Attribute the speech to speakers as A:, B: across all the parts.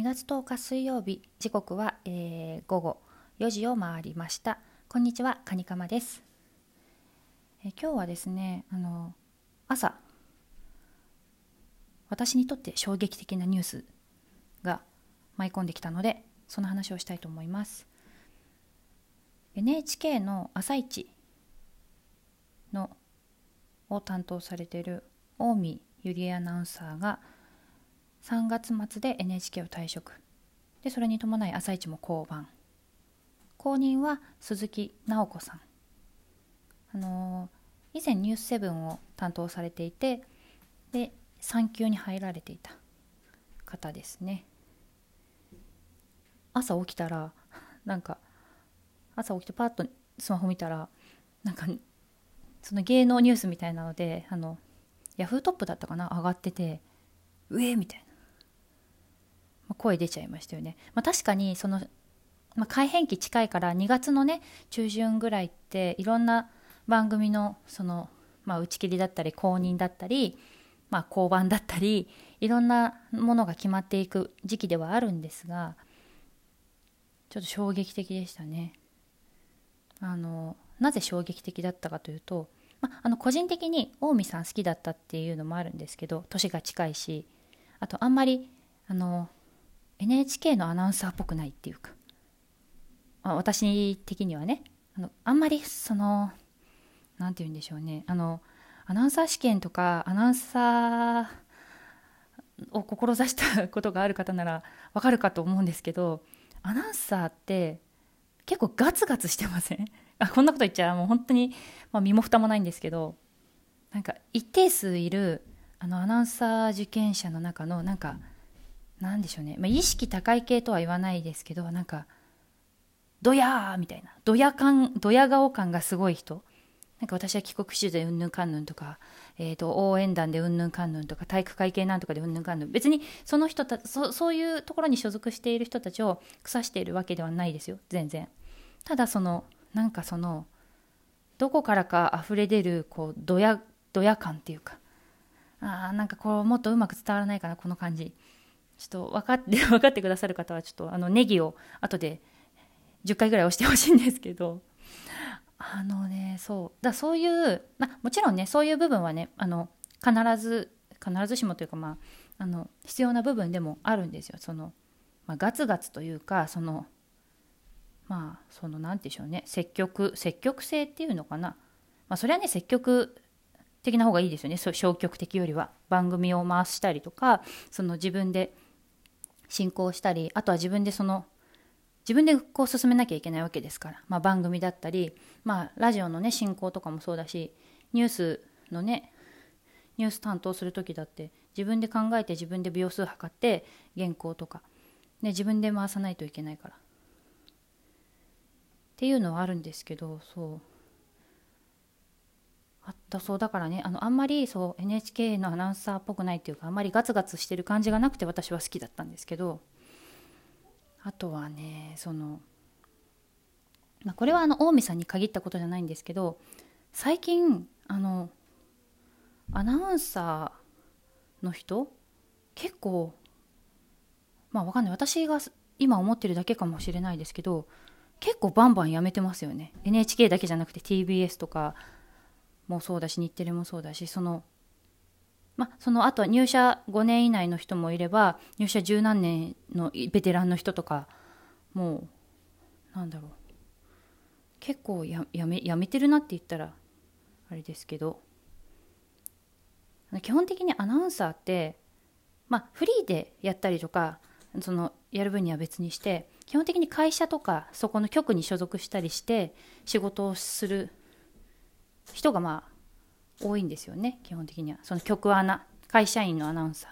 A: 2月10日水曜日時刻は、えー、午後4時を回りました。こんにちはカニカマです、えー、今日はですねあの朝私にとって衝撃的なニュースが舞い込んできたのでその話をしたいと思います。NHK の「朝一のを担当されている近江ゆりえアナウンサーが3月末で NHK を退職。でそれに伴い朝一も降板。後任は鈴木直子さん。あのー、以前「ニュースセブンを担当されていてで産休に入られていた方ですね。朝起きたらなんか朝起きてパッとスマホ見たらなんかその芸能ニュースみたいなのであのヤフートップだったかな上がってて「うえ!」みたいな、声出ちゃいましたよね、まあ、確かにその、まあ、改編期近いから2月のね中旬ぐらいっていろんな番組のその、まあ、打ち切りだったり公認だったり、まあ、降板だったりいろんなものが決まっていく時期ではあるんですがちょっと衝撃的でしたね。あのなぜ衝撃的だったかというと、まあ、の個人的に近江さん好きだったっていうのもあるんですけど年が近いしあとあんまりあの NHK のアナウンサーっぽくないっていうか、まあ、私的にはね。あのあんまりその何て言うんでしょうね。あのアナウンサー試験とかアナウンサーを志したことがある方ならわかるかと思うんですけどアナウンサーって結構ガツガツしてません？あこんなこと言っちゃもう本当に、まあ、身も蓋もないんですけどなんか一定数いるあのアナウンサー受験者の中のなんかなんでしょうね、まあ、意識高い系とは言わないですけどなんかドヤーみたいな。ドヤ感ドヤ顔感がすごい人。なんか私は帰国子女でうんぬんかんぬんとか、えーと、応援団でうんぬんかんぬんとか体育会系なんとかでうんぬんかんぬん。別にその人たそそういうところに所属している人たちを腐しているわけではないですよ。全然。ただそのなんかそのどこからか溢れ出るこうドヤドヤ感っていうか。あーなんかこうもっとうまく伝わらないかなこの感じ。ちょっと分かって 分かってくださる方はちょっとあのネギを後で10回ぐらい押してほしいんですけど。あのねそう。だそういう、まもちろんねそういう部分はねあの必ず必ずしもというかまああの必要な部分でもあるんですよ。その、まあ、ガツガツというかそのまあその何て言うんでしょうね。積極積極性っていうのかな、まあ、それはね積極的な方がいいですよね。消極的よりは。番組を回したりとかその自分で進行したりあとは自分でその自分でこう進めなきゃいけないわけですから、まあ、番組だったり、まあ、ラジオのね進行とかもそうだしニュースのねニュース担当する時だって自分で考えて自分で秒数測って原稿とか、ね、自分で回さないといけないから。っていうのはあるんですけどそう。あったそうだからねあのあんまりそう NHK のアナウンサーっぽくないっていうかあんまりガツガツしてる感じがなくて私は好きだったんですけどあとはねその、まあ、これはあの近江さんに限ったことじゃないんですけど最近あのアナウンサーの人結構まあわかんない。私が今思ってるだけかもしれないですけど結構バンバンやめてますよね。NHK だけじゃなくて TBS とかもそうだし日テレもそうだしそのまそのあと入社5年以内の人もいれば入社十何年のベテランの人とかもうなんだろう。結構ややめやめてるなって言ったらあれですけど。基本的にアナウンサーってまあフリーでやったりとかそのやる分には別にして基本的に会社とかそこの局に所属したりして仕事をする人がまあ多いんですよね基本的には。その局アナ会社員のアナウンサー。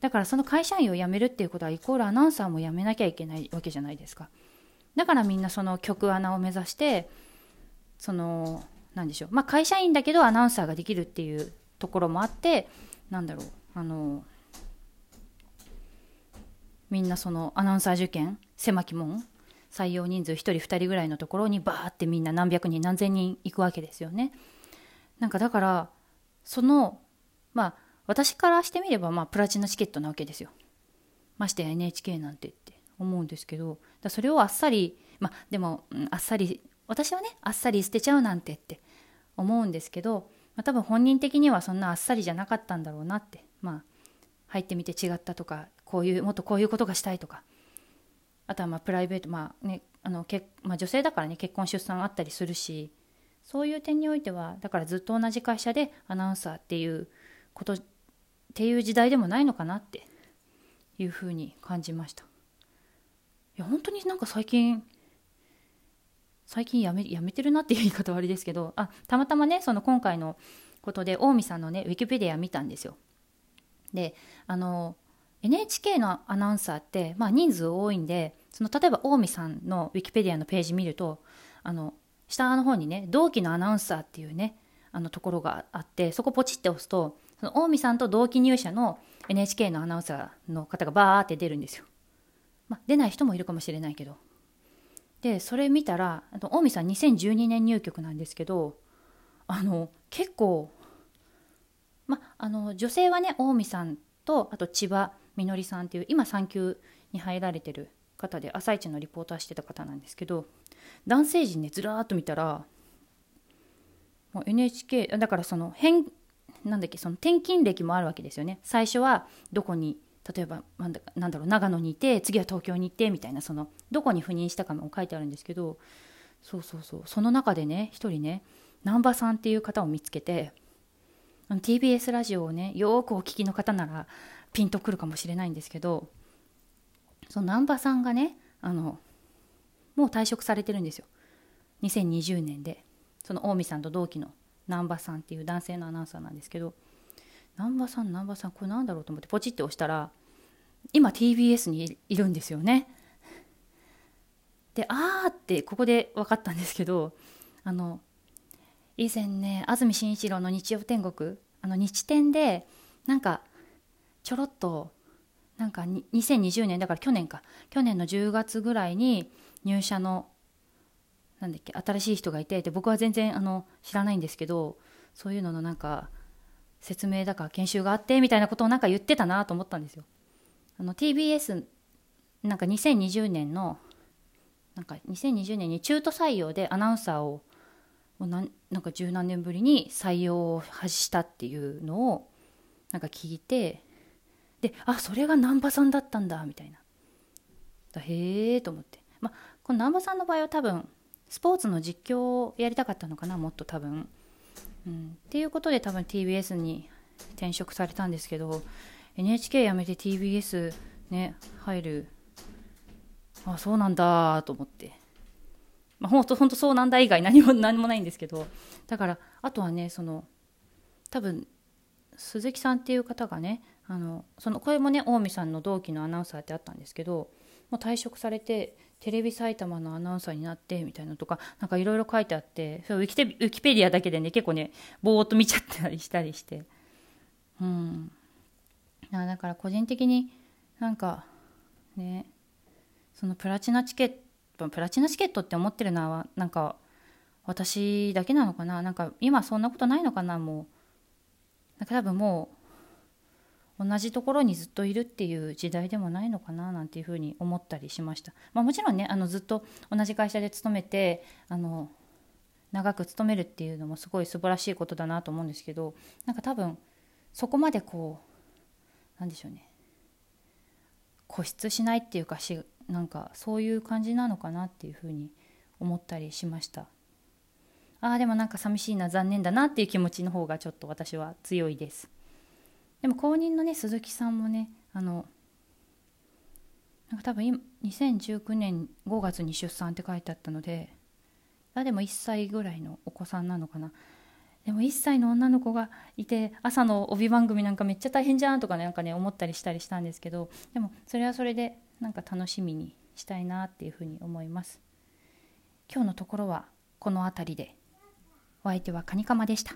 A: だからその会社員を辞めるっていうことはイコールアナウンサーも辞めなきゃいけないわけじゃないですか。だからみんなその局アナを目指してその何でしょう。まあ会社員だけどアナウンサーができるっていうところもあってなんだろう。あのみんなそのアナウンサー受験狭き門採用人数1人2人ぐらいのところにバーってみんな何百人何千人行くわけですよね。なんかだからそのまあ私からしてみればまあプラチナチケットなわけですよ。ましてや NHK なんてって思うんですけどだそれをあっさりまあでも、あっさり私はねあっさり捨てちゃうなんてって思うんですけど、まあ、多分本人的にはそんなあっさりじゃなかったんだろうなってまあ入ってみて違ったとかこういうもっとこういうことがしたいとかあとはまあプライベートまあねあのけ、まあ、女性だからね結婚出産あったりするしそういう点においてはだからずっと同じ会社でアナウンサーっていうことっていう時代でもないのかなっていうふうに感じました。いや本当になんか最近最近やめやめてるなっていう言い方はあれですけどあたまたまねその今回のことで近江さんのねウィキペディア見たんですよ。であの NHK のアナウンサーって、まあ、人数多いんでその例えば近江さんのウィキペディアのページ見るとあの下の方にね同期のアナウンサーっていうねあのところがあってそこポチって押すとその近江さんと同期入社の NHK のアナウンサーの方がバーって出るんですよ。まあ、出ない人もいるかもしれないけど。でそれ見たら近江さん2012年入局なんですけどあの結構、まあの女性はね近江さんとあと千葉みのりさんっていう今産休に入られてる方で朝一のリポーターしてた方なんですけど男性陣ねずらーっと見たらもう NHK だからその変なんだっけその転勤歴もあるわけですよね。最初はどこに例えばなんだなんだろう長野にいて次は東京に行ってみたいなそのどこに赴任したかも書いてあるんですけどそうそうそうその中でね一人ね難波さんっていう方を見つけて TBS ラジオをねよくお聞きの方ならピンとくるかもしれないんですけどその難波さんがねあのもう退職されてるんですよ。2020年で。その近江さんと同期の難波さんっていう男性のアナウンサーなんですけど難波さん難波さんこれなんだろうと思ってポチって押したら今 TBS にいるんですよね。であーってここで分かったんですけどあの以前ね安住紳一郎の日曜天国あの日天でなんかちょろっとなんか2020年だから去年か去年の10月ぐらいに入社のなんだっけ新しい人がいてで僕は全然あの知らないんですけどそういうののなんか説明だか研修があってみたいなことをなんか言ってたなと思ったんですよ。あの TBS なんか2020年のなんか2020年に中途採用でアナウンサーをなんなんか十何年ぶりに採用をしたっていうのをなんか聞いてであそれが難波さんだったんだみたいな。だへえと思って。まこの難波さんの場合は多分スポーツの実況をやりたかったのかなもっと多分、うん、っていうことで多分 TBS に転職されたんですけど NHK 辞めて TBS ね入る。あそうなんだと思って。まあ本当本当そうなんだ以外何も何もないんですけど。だからあとはねその多分鈴木さんっていう方がねあのそのこれもね近江さんの同期のアナウンサーってあったんですけどもう退職されてテレビ埼玉のアナウンサーになってみたいなとかなんかいろいろ書いてあってそうウィキテウィキペディアだけでね結構ねぼーっと見ちゃったりしたりしてうんだから個人的になんかねそのプラチナチケットプラチナチケットって思ってるのはなんか私だけなのかな？なんか今そんなことないのかな？もう。なんか多分もう同じところにずっといるっていう時代でもないのかななんていうふうに思ったりしました、まあ、もちろんねあのずっと同じ会社で勤めてあの長く勤めるっていうのもすごい素晴らしいことだなと思うんですけどなんか多分そこまでこうなんでしょうね。固執しないっていうかしなんかそういう感じなのかなっていうふうに思ったりしました。ああでもなんか寂しいな残念だなっていう気持ちの方がちょっと私は強いです。でも公認のね鈴木さんもねあのなんか多分2019年5月に出産って書いてあったのであでも1歳ぐらいのお子さんなのかな。でも1歳の女の子がいて朝の帯番組なんかめっちゃ大変じゃんとかねなんかね思ったりしたりしたんですけどでもそれはそれでなんか楽しみにしたいなっていうふうに思います。今日のところはこの辺りでお相手はカニカマでした。